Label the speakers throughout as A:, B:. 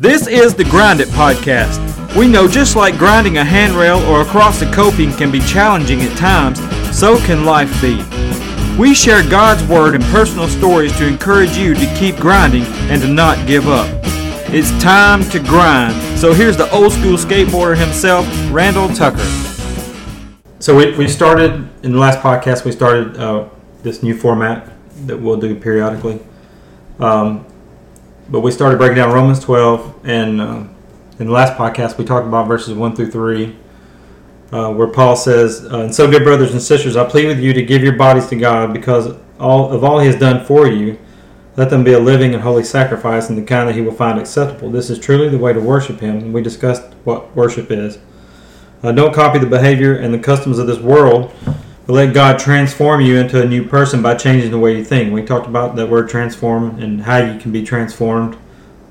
A: This is the Grind It Podcast. We know just like grinding a handrail or across a coping can be challenging at times, so can life be. We share God's Word and personal stories to encourage you to keep grinding and to not give up. It's time to grind. So here's the old school skateboarder himself, Randall Tucker. So we, we started, in the last podcast, we started uh, this new format that we'll do periodically. Um, but we started breaking down Romans 12, and uh, in the last podcast, we talked about verses 1 through 3, uh, where Paul says, uh, And so, good brothers and sisters, I plead with you to give your bodies to God because all of all he has done for you. Let them be a living and holy sacrifice and the kind that he will find acceptable. This is truly the way to worship him. We discussed what worship is. Uh, don't copy the behavior and the customs of this world, but let God transform you into a new person by changing the way you think. We talked about that word transform and how you can be transformed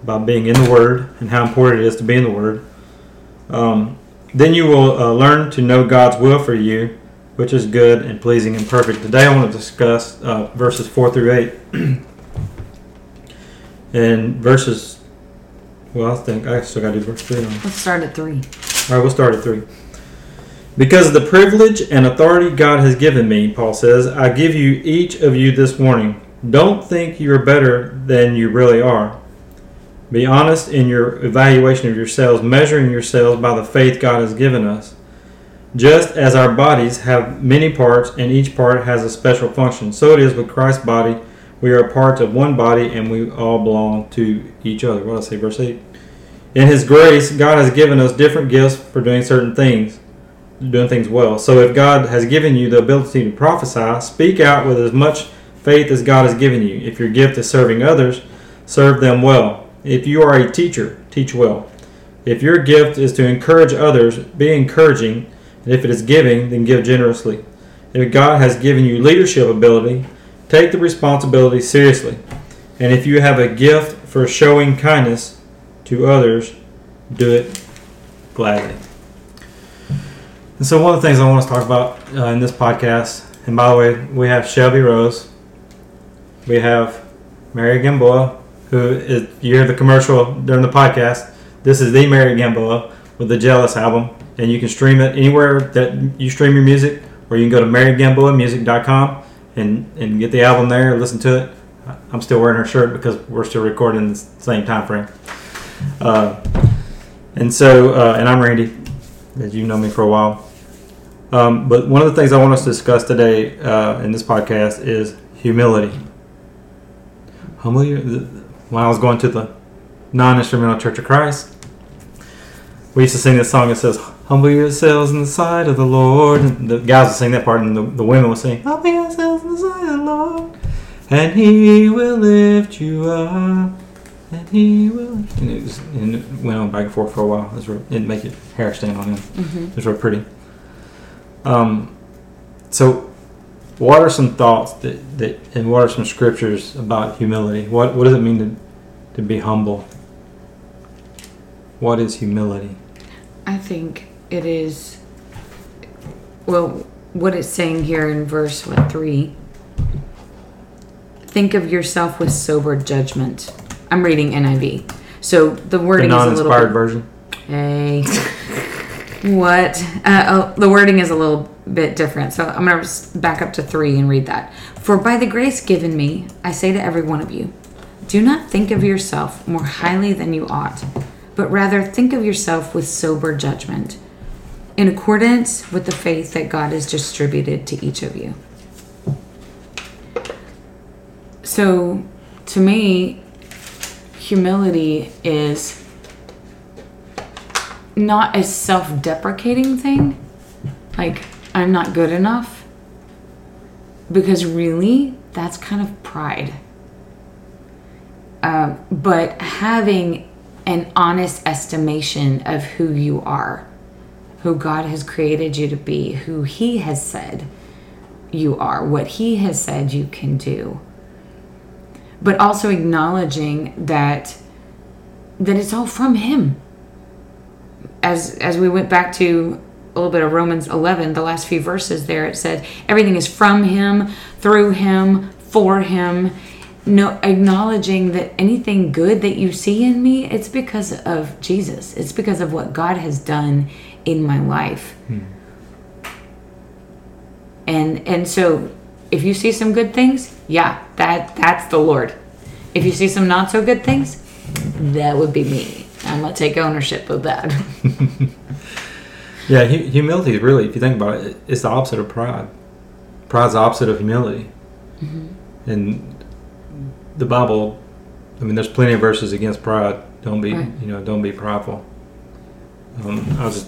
A: by being in the Word and how important it is to be in the Word. Um, then you will uh, learn to know God's will for you, which is good and pleasing and perfect. Today I want to discuss uh, verses 4 through 8. and verses, well, I think I still got to do verse 3 now.
B: Let's start at three.
A: All right, we'll start at 3. Because of the privilege and authority God has given me, Paul says, I give you each of you this warning. Don't think you are better than you really are. Be honest in your evaluation of yourselves, measuring yourselves by the faith God has given us. Just as our bodies have many parts and each part has a special function, so it is with Christ's body. We are a part of one body and we all belong to each other. What did I say, verse 8? In His grace, God has given us different gifts for doing certain things, doing things well. So if God has given you the ability to prophesy, speak out with as much faith as God has given you. If your gift is serving others, serve them well. If you are a teacher, teach well. If your gift is to encourage others, be encouraging. And if it is giving, then give generously. If God has given you leadership ability, take the responsibility seriously. And if you have a gift for showing kindness to others, do it gladly. And so, one of the things I want to talk about uh, in this podcast, and by the way, we have Shelby Rose, we have Mary Gamboa, who is you hear the commercial during the podcast. This is the Mary Gamboa with the Jealous album, and you can stream it anywhere that you stream your music, or you can go to marygamboamusic.com and and get the album there, listen to it. I'm still wearing her shirt because we're still recording in the same time frame. Uh, and so, uh, and I'm Randy, as you know me for a while. Um, but one of the things I want us to discuss today uh, in this podcast is humility. Humble. When I was going to the non-instrumental Church of Christ, we used to sing this song that says, "Humble yourselves in the sight of the Lord." And the guys would sing that part, and the, the women would sing, "Humble yourselves in the sight of the Lord, and He will lift you up." And he will. And it, was, and it went on back and forth for a while. It, was real, it didn't make it hair stand on him.
B: Mm-hmm.
A: It was real pretty. Um, so, what are some thoughts that, that and what are some scriptures about humility? What what does it mean to to be humble? What is humility?
B: I think it is. Well, what it's saying here in verse what three. Think of yourself with sober judgment. I'm reading NIV, so the
A: The
B: wording is a little
A: non-inspired
B: bit.
A: version.
B: Hey. what? Uh, oh, the wording is a little bit different. So I'm going to back up to three and read that. For by the grace given me, I say to every one of you, do not think of yourself more highly than you ought, but rather think of yourself with sober judgment, in accordance with the faith that God has distributed to each of you. So, to me, humility is not a self deprecating thing, like I'm not good enough, because really, that's kind of pride. Um, but having an honest estimation of who you are, who God has created you to be, who He has said you are, what He has said you can do. But also acknowledging that that it's all from Him. As as we went back to a little bit of Romans 11, the last few verses there, it said everything is from Him, through Him, for Him, no acknowledging that anything good that you see in me, it's because of Jesus. It's because of what God has done in my life. Hmm. And and so if you see some good things, yeah, that that's the Lord. If you see some not so good things, that would be me. I'm gonna take ownership of that.
A: Yeah, hu- humility really, if you think about it, it's the opposite of pride. Pride's the opposite of humility. And the Bible, I mean, there's plenty of verses against pride. Don't be,
B: Right.
A: you know, don't be prideful. Um, I was,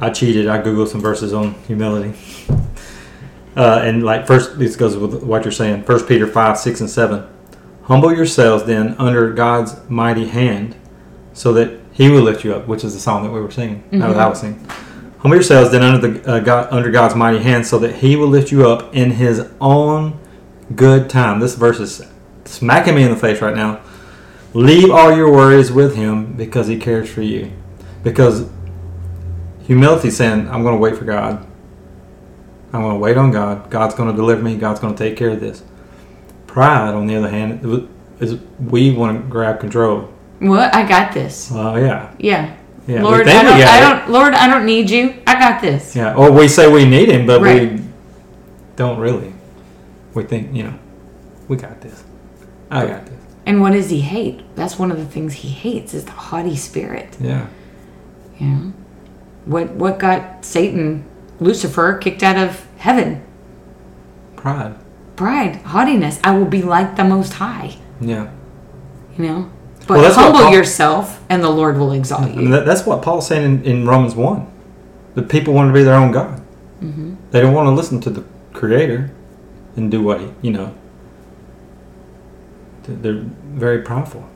A: I cheated. I googled some verses on humility. Uh, and like first, this goes with what you're saying. First Peter five, six, and seven. Humble yourselves then under God's mighty hand, so that He will lift you up. Which is the song that we were singing. That was I was singing. Humble yourselves then under the uh, God, under God's mighty hand, so that He will lift you up in His own good time. This verse is smacking me in the face right now. Leave all your worries with Him because He cares for you. Because humility saying, I'm going to wait for God. I'm going to wait on God. God's going to deliver me. God's going to take care of this. Pride, on the other hand, is we want to grab control.
B: What? I got this.
A: Well, yeah,
B: Yeah.
A: yeah.
B: Lord, I don't, I don't Lord, I don't need you. I got this.
A: Yeah, or we say we need Him, but
B: Right.
A: we don't really. We think, you know, we got this. I got this.
B: And what does he hate? That's one of the things he hates is the haughty spirit.
A: Yeah,
B: You know? What what got Satan, Lucifer, kicked out of heaven?
A: pride.
B: Pride, haughtiness. I will be like the most high.
A: Yeah.
B: You know? But
A: Well,
B: humble
A: Paul-
B: yourself and the Lord will exalt you.
A: that, that's what Paul's saying in, in Romans 1. The people want to be their own God.
B: Mm-hmm.
A: They don't want to listen to the Creator and do what, he, you know. They're- very prideful.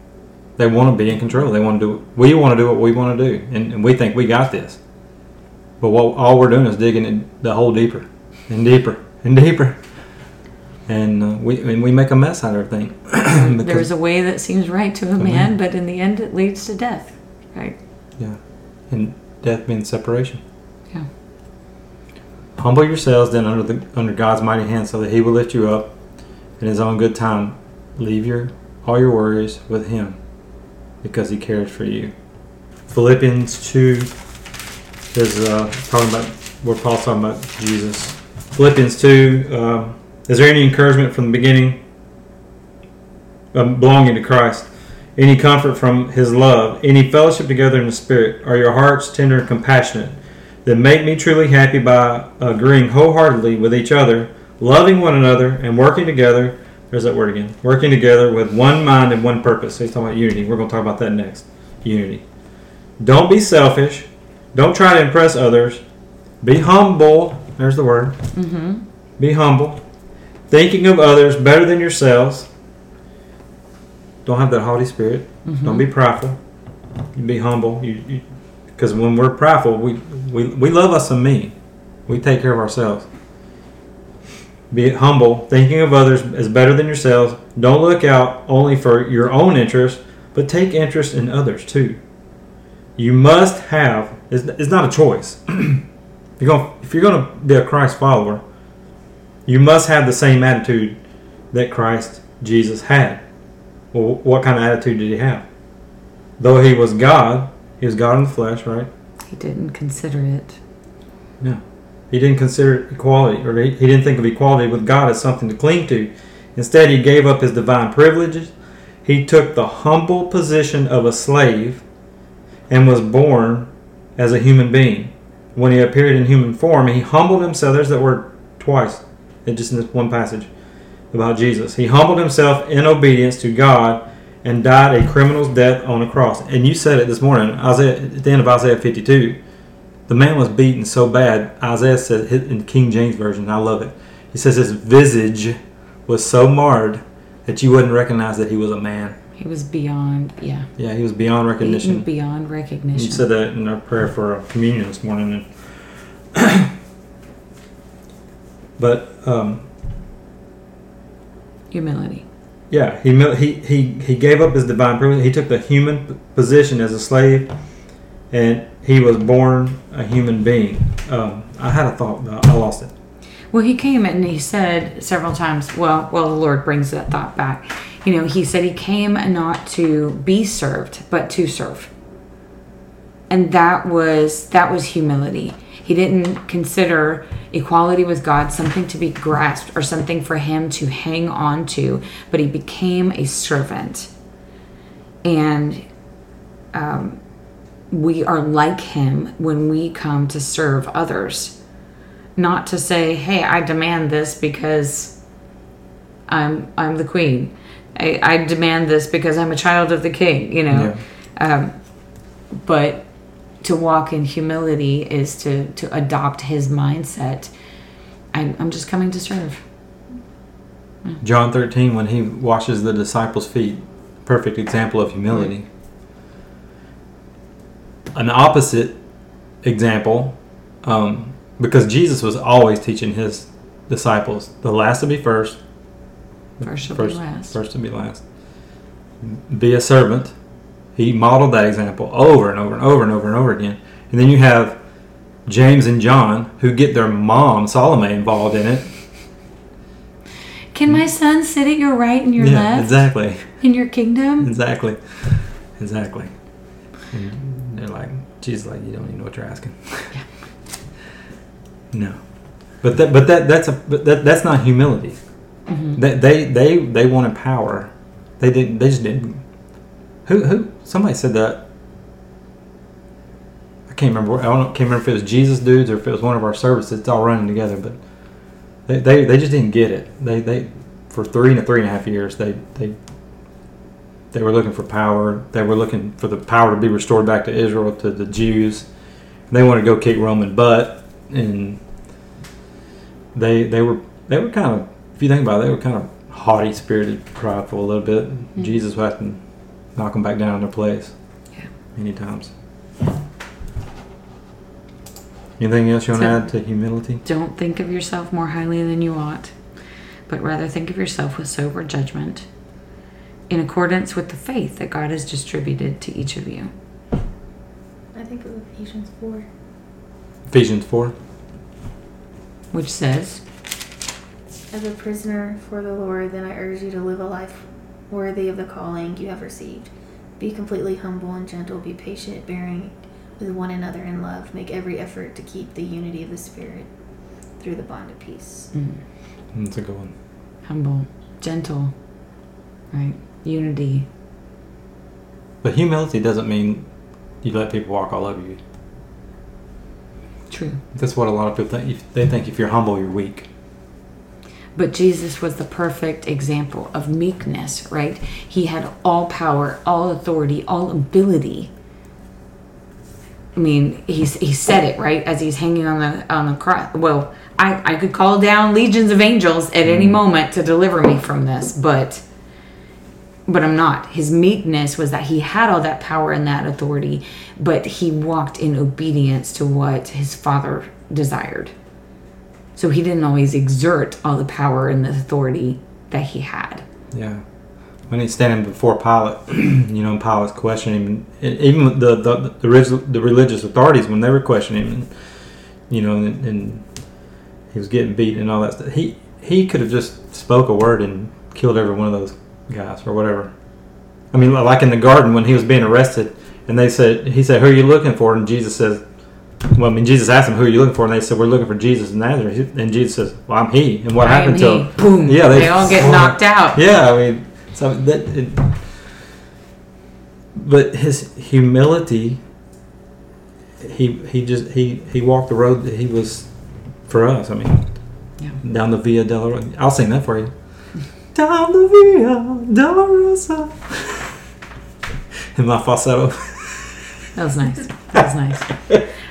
A: They want to be in control. They want to do. We want to do what we want to do, and, and we think we got this. But what all we're doing is digging the hole deeper, and deeper, and deeper, and uh, we mean, we make a mess out of everything.
B: There's a way that seems right to a man,
A: man.
B: but in the end it leads to death. Right?
A: Yeah. And death means separation.
B: Yeah.
A: Humble yourselves then under the under God's mighty hand so that he will lift you up in his own good time. Leave your all your worries with him because he cares for you. Philippians two is uh, talking about where Paul's talking about Jesus. Philippians two, uh, is there any encouragement from the beginning um, belonging to Christ? any comfort from his love, any fellowship together in the Spirit, are your hearts tender and compassionate, then make me truly happy by agreeing wholeheartedly with each other, loving one another, and working together. There's that word again. Working together with one mind and one purpose. So he's talking about unity. We're going to talk about that next. Unity. Don't be selfish. Don't try to impress others. Be humble. There's the word.
B: Mm-hmm.
A: Be humble. Thinking of others better than yourselves. Don't have that haughty spirit. Mm-hmm. Don't be prideful. You be humble. You, because when we're prideful, we, we we love us and me. We take care of ourselves. Be humble, thinking of others is better than yourselves. Don't look out only for your own interest, but take interest in others too. You must have. It's, it's not a choice. you're going if you're going to be a Christ follower, you must have the same attitude that Christ Jesus had. Well, what kind of attitude did he have? Though he was God, he was God in the flesh, right?
B: He didn't consider it.
A: No. He didn't consider equality, or he, he didn't think of equality with God as something to cling to. Instead, he gave up his divine privileges. He took the humble position of a slave and was born as a human being. When he appeared in human form, he humbled himself. There's that word twice, in just in this one passage about Jesus. He humbled himself in obedience to God and died a criminal's death on a cross. And you said it this morning, Isaiah, at the end of Isaiah 52. The man was beaten so bad. Isaiah said in the King James version, I love it. He says his visage was so marred that you wouldn't recognize that he was a man.
B: He was beyond, yeah,
A: Yeah, he was beyond
B: beaten
A: recognition.
B: beyond recognition.
A: You said that in our prayer for our communion this morning. And but um,
B: Humility.
A: yeah, he, he he he gave up his divine privilege. He took the human position as a slave, and he was born a human being. Um, I had a thought, but I lost it.
B: Well, he came and he said several times, well, well, the Lord brings that thought back. You know, he said he came not to be served, but to serve. And that was that was humility. He didn't consider equality with God something to be grasped or something for him to hang on to, but he became a servant. And um, we are like him when we come to serve others. Not to say, hey, I demand this because I'm I'm the queen. I, I demand this because I'm a child of the king, you know. Um, but to walk in humility is to to adopt his mindset. I'm, I'm just coming to serve.
A: John 13, when he washes the disciples' feet, perfect example of humility. An opposite example, um, because Jesus was always teaching his disciples the last to be first,
B: First
A: first,
B: be last.
A: first to be last. Be a servant. He modeled that example over and over and over and over and over again. And then you have James and John who get their mom Salome involved in it.
B: Can my son sit at your right and your
A: yeah,
B: left
A: exactly.
B: in your kingdom?
A: Exactly. Exactly. And they're like, Jesus, like you don't even know what you're asking. Yeah. no, but that, but that, that's a, but that, that's not humility.
B: Mhm.
A: They, they, they, they wanted power. They didn't. They just didn't. Who, who? Somebody said that. I can't remember. I don't. Can't remember if it was Jesus dudes or if it was one of our services. It's all running together, but they, they, they just didn't get it. They, they, for three and three and a half years, they, they, they were looking for power. They were looking for the power to be restored back to Israel, to the Jews. They wanted to go kick Roman butt, and they, they were, they were kind of, if you think about it, they were kind of haughty spirited, prideful a little bit. Mm-hmm. Jesus would have to knock them back down in their place.
B: Yeah.
A: Many times. Anything else you want to add to humility?
B: Don't think of yourself more highly than you ought, but rather think of yourself with sober judgment, in accordance with the faith that God has distributed to each of you.
C: I think of Ephesians 4.
A: Ephesians 4.
B: Which says,
C: As a prisoner for the Lord, then I urge you to live a life worthy of the calling you have received. Be completely humble and gentle. Be patient, bearing with one another in love. Make every effort to keep the unity of the Spirit through the bond of peace.
B: mm,
A: That's a good one.
B: humble, gentle, right? Unity.
A: But humility doesn't mean you let people walk all over you.
B: True.
A: That's what a lot of people think. They think if you're humble, you're weak.
B: But Jesus was the perfect example of meekness, right? He had all power, all authority, all ability. I mean, he's he said it right as he's hanging on the on the cross. Well, I I could call down legions of angels at any mm. moment to deliver me from this, but but I'm not. His meekness was that he had all that power and that authority, but he walked in obedience to what his father desired. So he didn't always exert all the power and the authority that he had.
A: Yeah. When he's standing before Pilate, you know, Pilate's questioning him, even the the the, the religious authorities when they were questioning him, and, you know, and, and he was getting beaten and all that stuff. He he could have just spoke a word and killed every one of those guys or whatever. I mean, like in the garden when he was being arrested, and they said he said, "Who are you looking for?" And Jesus says, "Well, I mean, Jesus asked him, who are you looking for?" And they said, "We're looking for Jesus of Nazareth." And Jesus says, "Well, I'm he." And what
B: I
A: happened to
B: he. Boom.
A: Yeah,
B: they,
A: they-
B: all get knocked out.
A: yeah, I mean, so that. It, but his humility, he he just he he walked the road that he was for us. I mean,
B: Yeah.
A: down the Via Dolorosa. I'll sing that for you. Down the Via Dolorosa. In my falsetto.
B: That was nice. That was nice.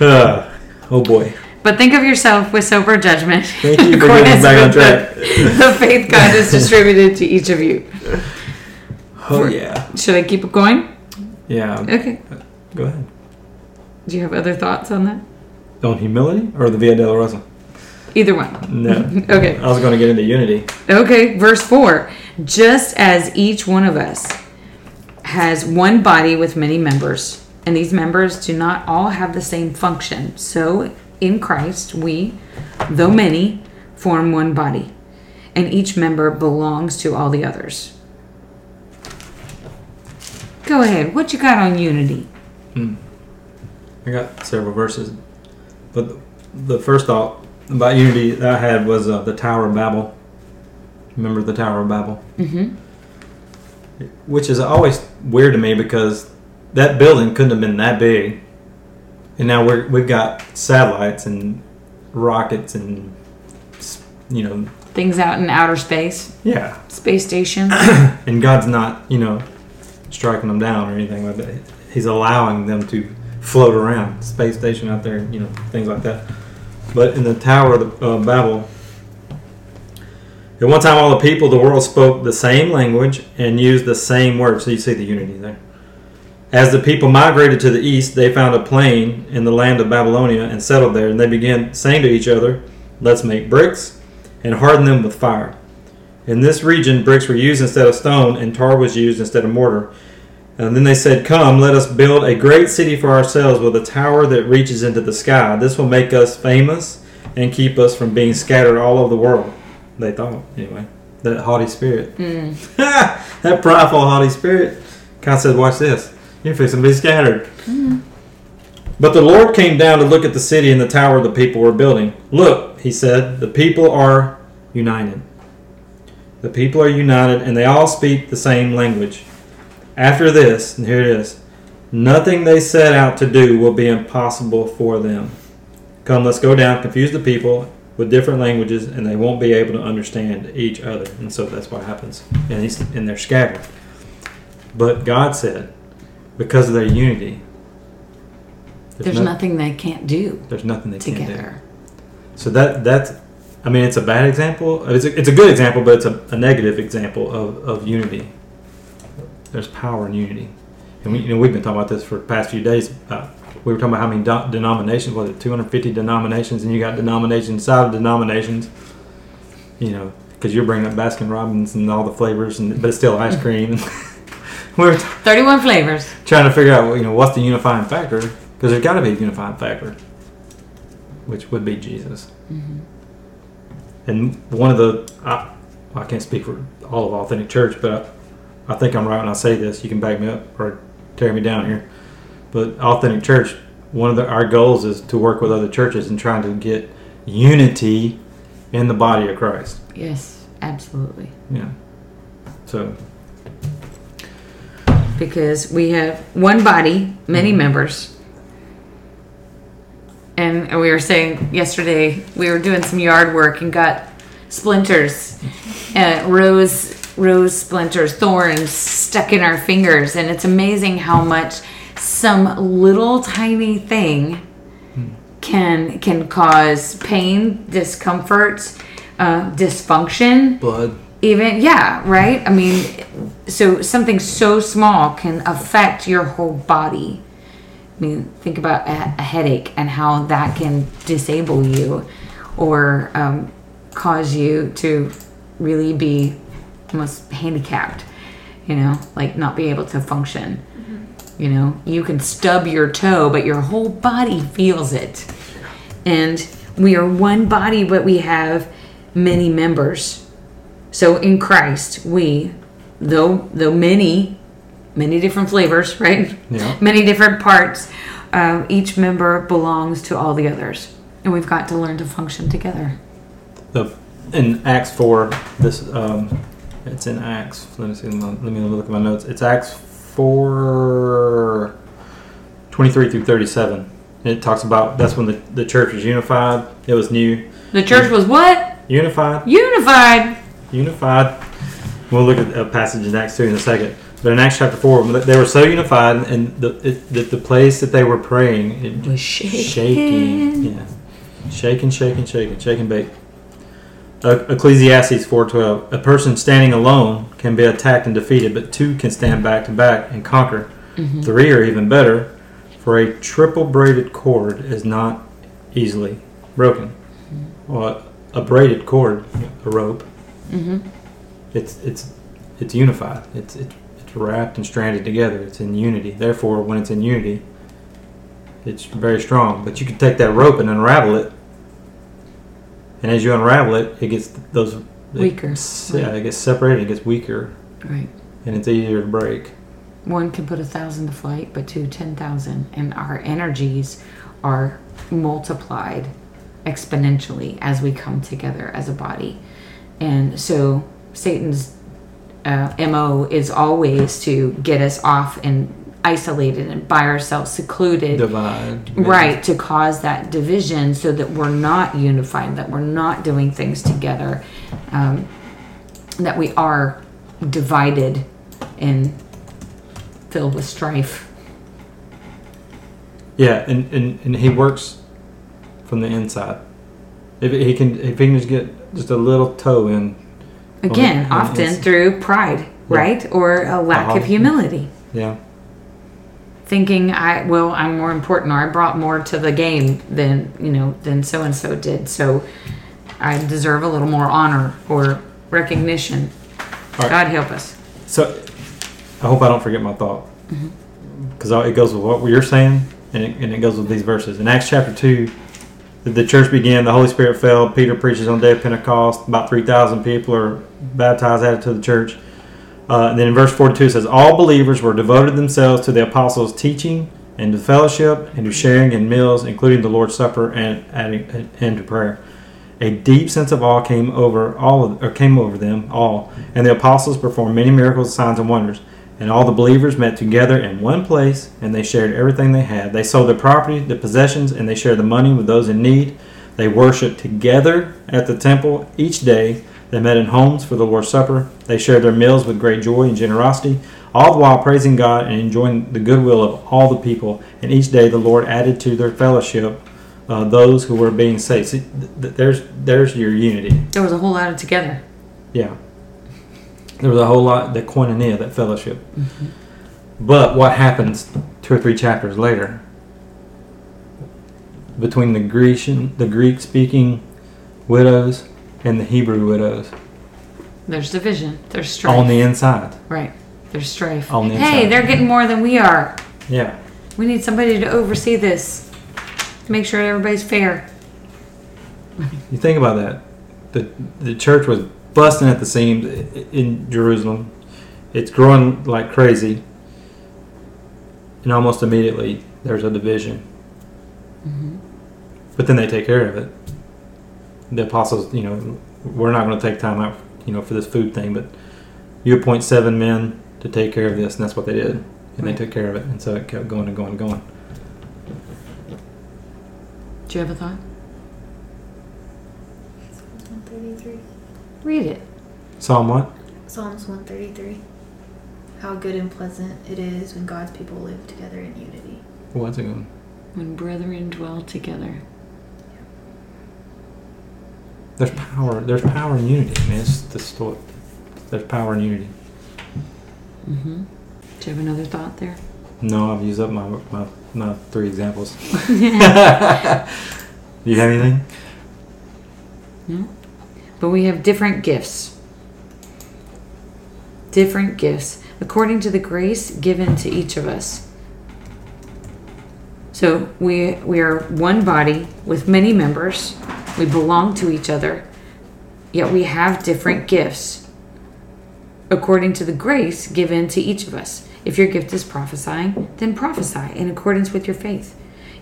A: Uh, oh boy.
B: But think of yourself with sober judgment.
A: Thank you for getting back on track.
B: The, the faith God has distributed to each of you.
A: Oh yeah.
B: Should I keep it going?
A: Yeah.
B: Okay.
A: Go ahead.
B: Do you have other thoughts on that?
A: On humility or the Via Dolorosa?
B: Either one.
A: No.
B: Okay.
A: I was going to get into unity.
B: Okay, verse 4. Just as each one of us has one body with many members, and these members do not all have the same function, so in Christ, we, though many, form one body, and each member belongs to all the others. Go ahead. What you got on unity? Hmm.
A: I got several verses, but the first thought about unity that I had was uh, the Tower of Babel. Remember the Tower of Babel?
B: Mm-hmm.
A: Which is always weird to me because that building couldn't have been that big, and now we're we've got satellites and rockets and you know
B: Things out in outer space,
A: yeah,
B: space station.
A: and God's not you know striking them down or anything like that. He's allowing them to float around space station out there, you know things like that. But in the Tower of the, uh, Babel, at one time all the people of the world spoke the same language and used the same words. So you see the unity there. As the people migrated to the east, they found a plain in the land of Babylonia and settled there. And they began saying to each other, Let's make bricks and harden them with fire. In this region, bricks were used instead of stone, and tar was used instead of mortar. And then they said, Come, let us build a great city for ourselves with a tower that reaches into the sky. This will make us famous and keep us from being scattered all over the world. They thought, anyway. That haughty spirit.
B: Mm.
A: that prideful, haughty spirit. God said, Watch this. You're fixing to be scattered. But the Lord came down to look at the city and the tower the people were building. Look, he said, the people are united. The people are united and they all speak the same language. After this, and here it is nothing they set out to do will be impossible for them. Come, let's go down, confuse the people with different languages, and they won't be able to understand each other. And so that's what happens. And, he's, and they're scattered. But God said, because of their unity,
B: There's
A: no-
B: nothing they can't do
A: there's nothing they can't do.
B: together.
A: So that that's, I mean, it's a bad example. It's a, it's a good example, but it's a, a negative example of, of unity. There's power in unity, and we you know we've been talking about this for the past few days. Uh, we were talking about how many do- denominations was it 250 denominations, and you got denominations inside of denominations. You know, because you're bringing up Baskin Robbins and all the flavors, and but it's still ice cream. we were t-
B: 31 flavors.
A: trying to figure out you know what's the unifying factor because there's got to be a unifying factor, which would be Jesus. Mm-hmm. And one of the I, I can't speak for all of Authentic Church, but I, I think I'm right when I say this. You can back me up or tear me down here. But Authentic Church, one of the, our goals is to work with other churches and trying to get unity in the body of Christ.
B: Yes, absolutely.
A: Yeah. So
B: Because we have one body, many
A: Mm-hmm.
B: members. And we were saying yesterday, we were doing some yard work and got splinters, uh, rose rose splinters, thorns stuck in our fingers, and it's amazing how much some little tiny thing can can cause pain, discomfort, uh, dysfunction
A: blood.
B: Even yeah right? I mean so something so small can affect your whole body. I mean think about a, a headache and how that can disable you or um, cause you to really be almost handicapped you know like not be able to function. You know you can stub your toe but your whole body feels it. And we are one body but we have many members so in Christ, we, though though many, many different flavors, right?
A: Yeah.
B: Many different parts. Um, each member belongs to all the others, and we've got to learn to function together.
A: the in Acts four. This um, it's in Acts. Let me see. Let me look at my notes. It's Acts four. 23 through 37 it talks about that's when the, the church was unified it was new
B: The church was what
A: unified
B: unified.
A: Unified we'll look at a passage in acts 2 in a second but in acts chapter 4 they were so unified and the, it, the, the place that they were praying it
B: Was shaking.
A: shaking. Yeah, shaking, shaking, shaking, shaking, bake. Ecclesiastes four twelve. A person standing alone can be attacked and defeated, but two can stand back to back and conquer. Mm-hmm. Three are even better, for a triple braided cord is not easily broken. Mm-hmm. Well, a braided cord, a rope,
B: hmm
A: it's it's it's unified. It's it, it's wrapped and stranded together. It's in unity. Therefore, when it's in unity, It's very strong, but you can take that rope and unravel it, and as you unravel it, it gets those it
B: Weaker.
A: s- yeah, it gets separated. It gets weaker,
B: Right.
A: and it's easier to break.
B: One can put a thousand to flight, but two, ten thousand. And our energies are multiplied exponentially as we come together as a body. And so Satan's uh, MO is always to get us off and isolated and by ourselves, secluded.
A: Divide.
B: Right, to cause that division so that we're not unified, that we're not doing things together, um, that we are divided and filled with strife.
A: Yeah, and, and, and he works from the inside. If he can, if he can just get just a little toe in,
B: Again,
A: On on
B: often through pride, right? Or a lack
A: Uh-huh.
B: of humility.
A: yeah,
B: Thinking I well, I'm more important or I brought more to the game than you know, than so and so did. So I deserve a little more honor or recognition.
A: Right.
B: God help us.
A: So, I hope I don't forget my thought
B: Mm-hmm.
A: because it goes with what you're saying, and it, and it goes with these verses. In Acts chapter two, the, church began. The Holy Spirit fell. Peter preaches on the day of Pentecost. About three thousand people are baptized, added to the church. Uh, and then in verse 42 it says, All believers were devoted themselves to the apostles' teaching and to fellowship and to sharing in meals, including the Lord's Supper and, and, and to prayer. A deep sense of awe came over all of, or came over them all, and the apostles performed many miracles, signs, and wonders. And all the believers met together in one place, and they shared everything they had. They sold their property, their possessions, and they shared the money with those in need. They worshiped together at the temple each day. They met in homes for the Lord's Supper. They shared their meals with great joy and generosity, all the while praising God and enjoying the goodwill of all the people. And each day the Lord added to their fellowship uh, those who were being saved. See, th- th- there's there's your unity.
B: There was a whole lot of together.
A: Yeah. There was a whole lot that koinonia, that fellowship. But what happens two or three chapters later between the Grecian, the Greek speaking widows and the Hebrew widows
B: There's division. There's strife.
A: on the inside?
B: right. There's strife.
A: On the
B: hey, they're getting more than we are.
A: Yeah.
B: We need somebody to oversee this. To make sure everybody's fair.
A: You think about that. The the church was busting at the seams in Jerusalem. It's growing like crazy. And almost immediately there's a division. Mm-hmm. But then they take care of it. The apostles, you know, we're not going to take time out, you know, for this food thing, but you appoint seven men to take care of this, and that's what they did. And they took care of it, and so it kept going and going and going.
B: Do you have a thought?
C: Psalms 133.
B: Read it.
A: Psalm what?
C: Psalms 133. How good and pleasant it is when God's people live together in unity.
A: What's it going?
B: When brethren dwell together.
A: There's power. There's power in unity. I mean, it's the story. There's power in unity.
B: Mm-hmm. Do you have another thought there?
A: No, I've used up my my, my three examples. Do you have anything?
B: No. But we have different gifts. Different gifts according to the grace given to each of us. So we we are one body with many members. We belong to each other. Yet we have different gifts according to the grace given to each of us. If your gift is prophesying, then prophesy in accordance with your faith.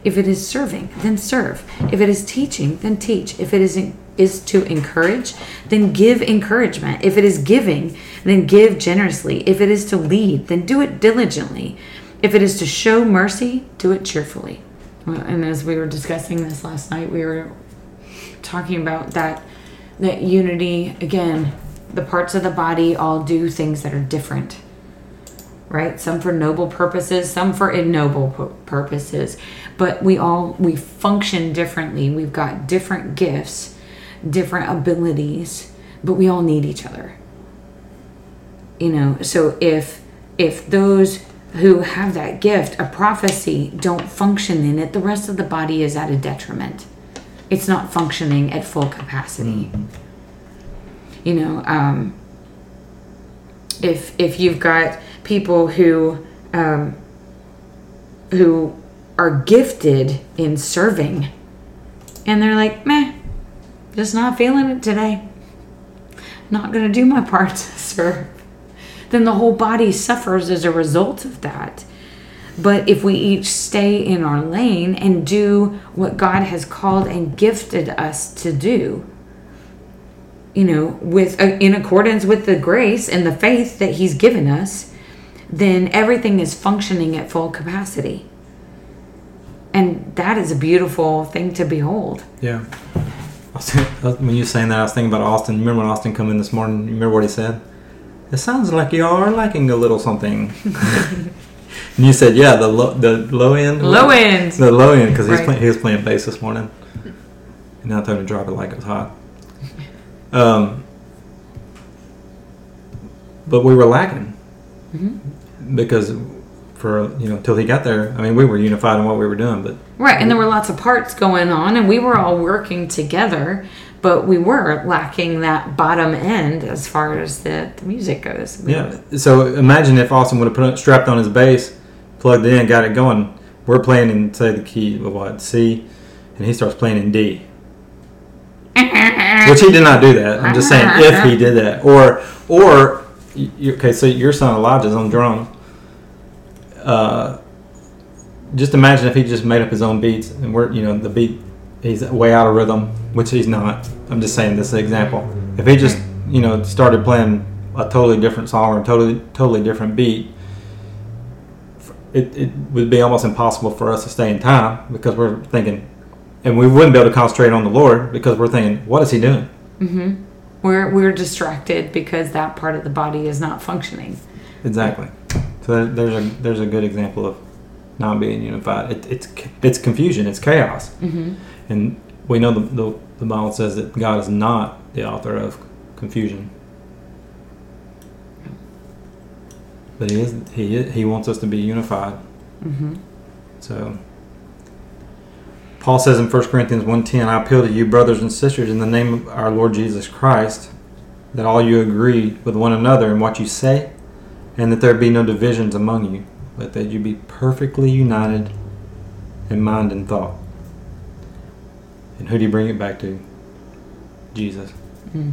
B: If it is serving, then serve. If it is teaching, then teach. If it is is to encourage, then give encouragement. If it is giving, then give generously. If it is to lead, then do it diligently. If it is to show mercy, do it cheerfully. And as we were discussing this last night, we were talking about that that unity again. The parts of the body all do things that are different right some for noble purposes some for ignoble pu- purposes but we all we function differently we've got different gifts different abilities but we all need each other. You know so if if those who have that gift a prophecy don't function in it the rest of the body is at a detriment. It's not functioning at full capacity. You know um if if you've got people who um, who are gifted in serving and they're like, meh, just not feeling it today. Not going to do my part to serve. Then the whole body suffers as a result of that. But if we each stay in our lane and do what God has called and gifted us to do, you know, with uh, in accordance with the grace and the faith that He's given us, then everything is functioning at full capacity. And that is a beautiful thing to behold.
A: Yeah. I was thinking- When you were saying that, I was thinking about Austin. You remember when Austin come in this morning? You remember what he said? It sounds like you are liking a little something. and you said, yeah, the low, the low end.
B: Low end.
A: The low end, because
B: Right.
A: play, he was playing bass this morning. And I told him to drop it like it was hot. Um, but we were lacking
B: Mm-hmm.
A: because for you know till he got there. I mean, we were unified in what we were doing, but
B: Right, and there were lots of parts going on, and we were all working together, but we were lacking that bottom end as far as the, the music goes. We
A: Yeah. So imagine if Austin would have put it, strapped on his bass, plugged in, got it going. We're playing in say the key of what C, and he starts playing in D. Which he did not do that. I'm just saying if he did that, or or you, okay, so your son Elijah's on drum. Uh, just imagine if he just made up his own beats and we're you know the beat he's way out of rhythm, which he's not. I'm just saying this is an example. If he just you know started playing a totally different song or a totally totally different beat, it, it would be almost impossible for us to stay in time because we're thinking, and we wouldn't be able to concentrate on the Lord because we're thinking, what is he doing?
B: We're, we're distracted because that part of the body is not functioning.
A: Exactly. So there's a there's a good example of not being unified. It, it's it's confusion. It's chaos.
B: Mm-hmm.
A: And we know the, the the Bible says that God is not the author of confusion. But he is he is, he wants us to be unified.
B: Mm-hmm.
A: So Paul says in 1 Corinthians 1:10, I appeal to you brothers and sisters in the name of our Lord Jesus Christ that all you agree with one another in what you say and that there be no divisions among you, but that you be perfectly united in mind and thought. And who do you bring it back to? Jesus. Hmm.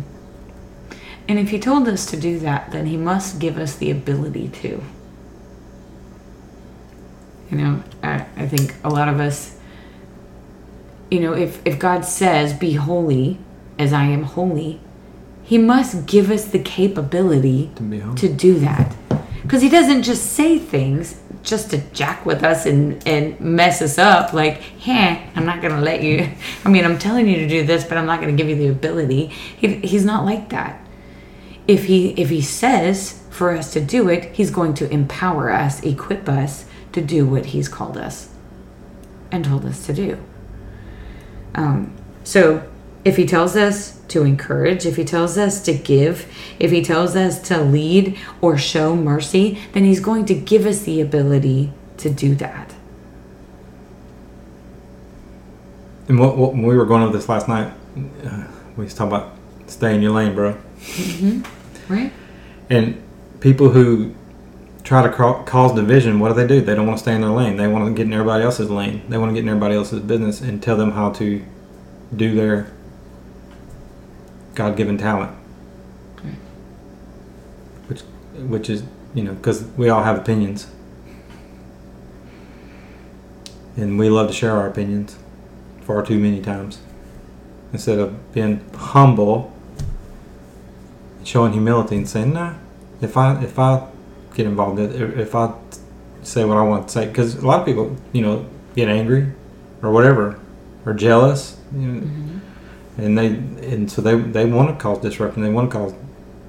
B: And if he told us to do that, then he must give us the ability to. You know, I, I think a lot of us, you know, if, if God says, be holy as I am holy, he must give us the capability
A: To
B: to do that. Because he doesn't just say things just to jack with us and, and mess us up. Like, hey, I'm not to let you. I mean, I'm telling you to do this, but I'm not to give you the ability. He, he's not like that. If he if he says for us to do it, he's going to empower us, equip us to do what he's called us and told us to do. Um, so if he tells us to encourage, if he tells us to give, if he tells us to lead or show mercy, then he's going to give us the ability to do that.
A: And what, what, when we were going over this last night, uh, we was talking about stay in your lane, bro.
B: Right?
A: And people who try to ca- cause division, what do they do? They don't want to stay in their lane. They want to get in everybody else's lane. They want to get in everybody else's business and tell them how to do their God-given talent. Which, which is you know, because we all have opinions, and we love to share our opinions far too many times. Instead of being humble showing humility and saying, "Nah, if I if I get involved, if if I say what I want to say, because a lot of people, you know, get angry or whatever, or jealous, you know, mm-hmm. And they and so they they want to cause disruption. They want to cause,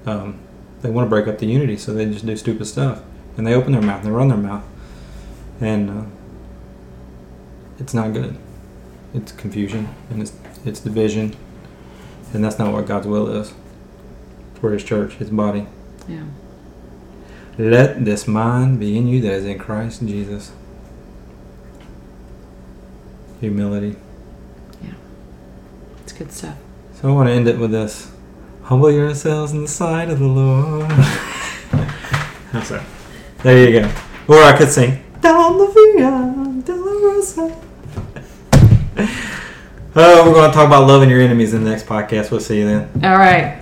A: um, they want to break up the unity. So they just do stupid stuff, and they open their mouth and they run their mouth, and uh, it's not good. It's confusion and it's it's division, and that's not what God's will is for his church, his body.
B: Yeah.
A: Let this mind be in you that is in Christ Jesus. Humility.
B: Good stuff.
A: Uh, so I want to end it with this. Humble yourselves in the sight of the Lord. How's that? There you go. Or I could sing. down the Via Dolorosa. Oh, we're going to talk about loving your enemies in the next podcast. We'll see you then.
B: All right.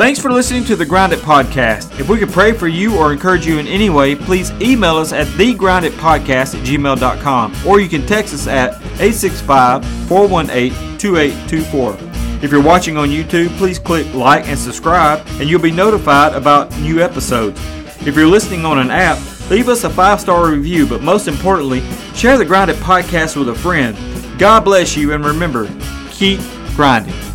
A: Thanks for listening to the Grind It Podcast. If we could pray for you or encourage you in any way, please email us at thegrinditpodcast at gmail.com or you can text us at 865 418 2824. If you're watching on YouTube, please click like and subscribe and you'll be notified about new episodes. If you're listening on an app, leave us a five star review, but most importantly, share the Grind It Podcast with a friend. God bless you and remember, keep grinding.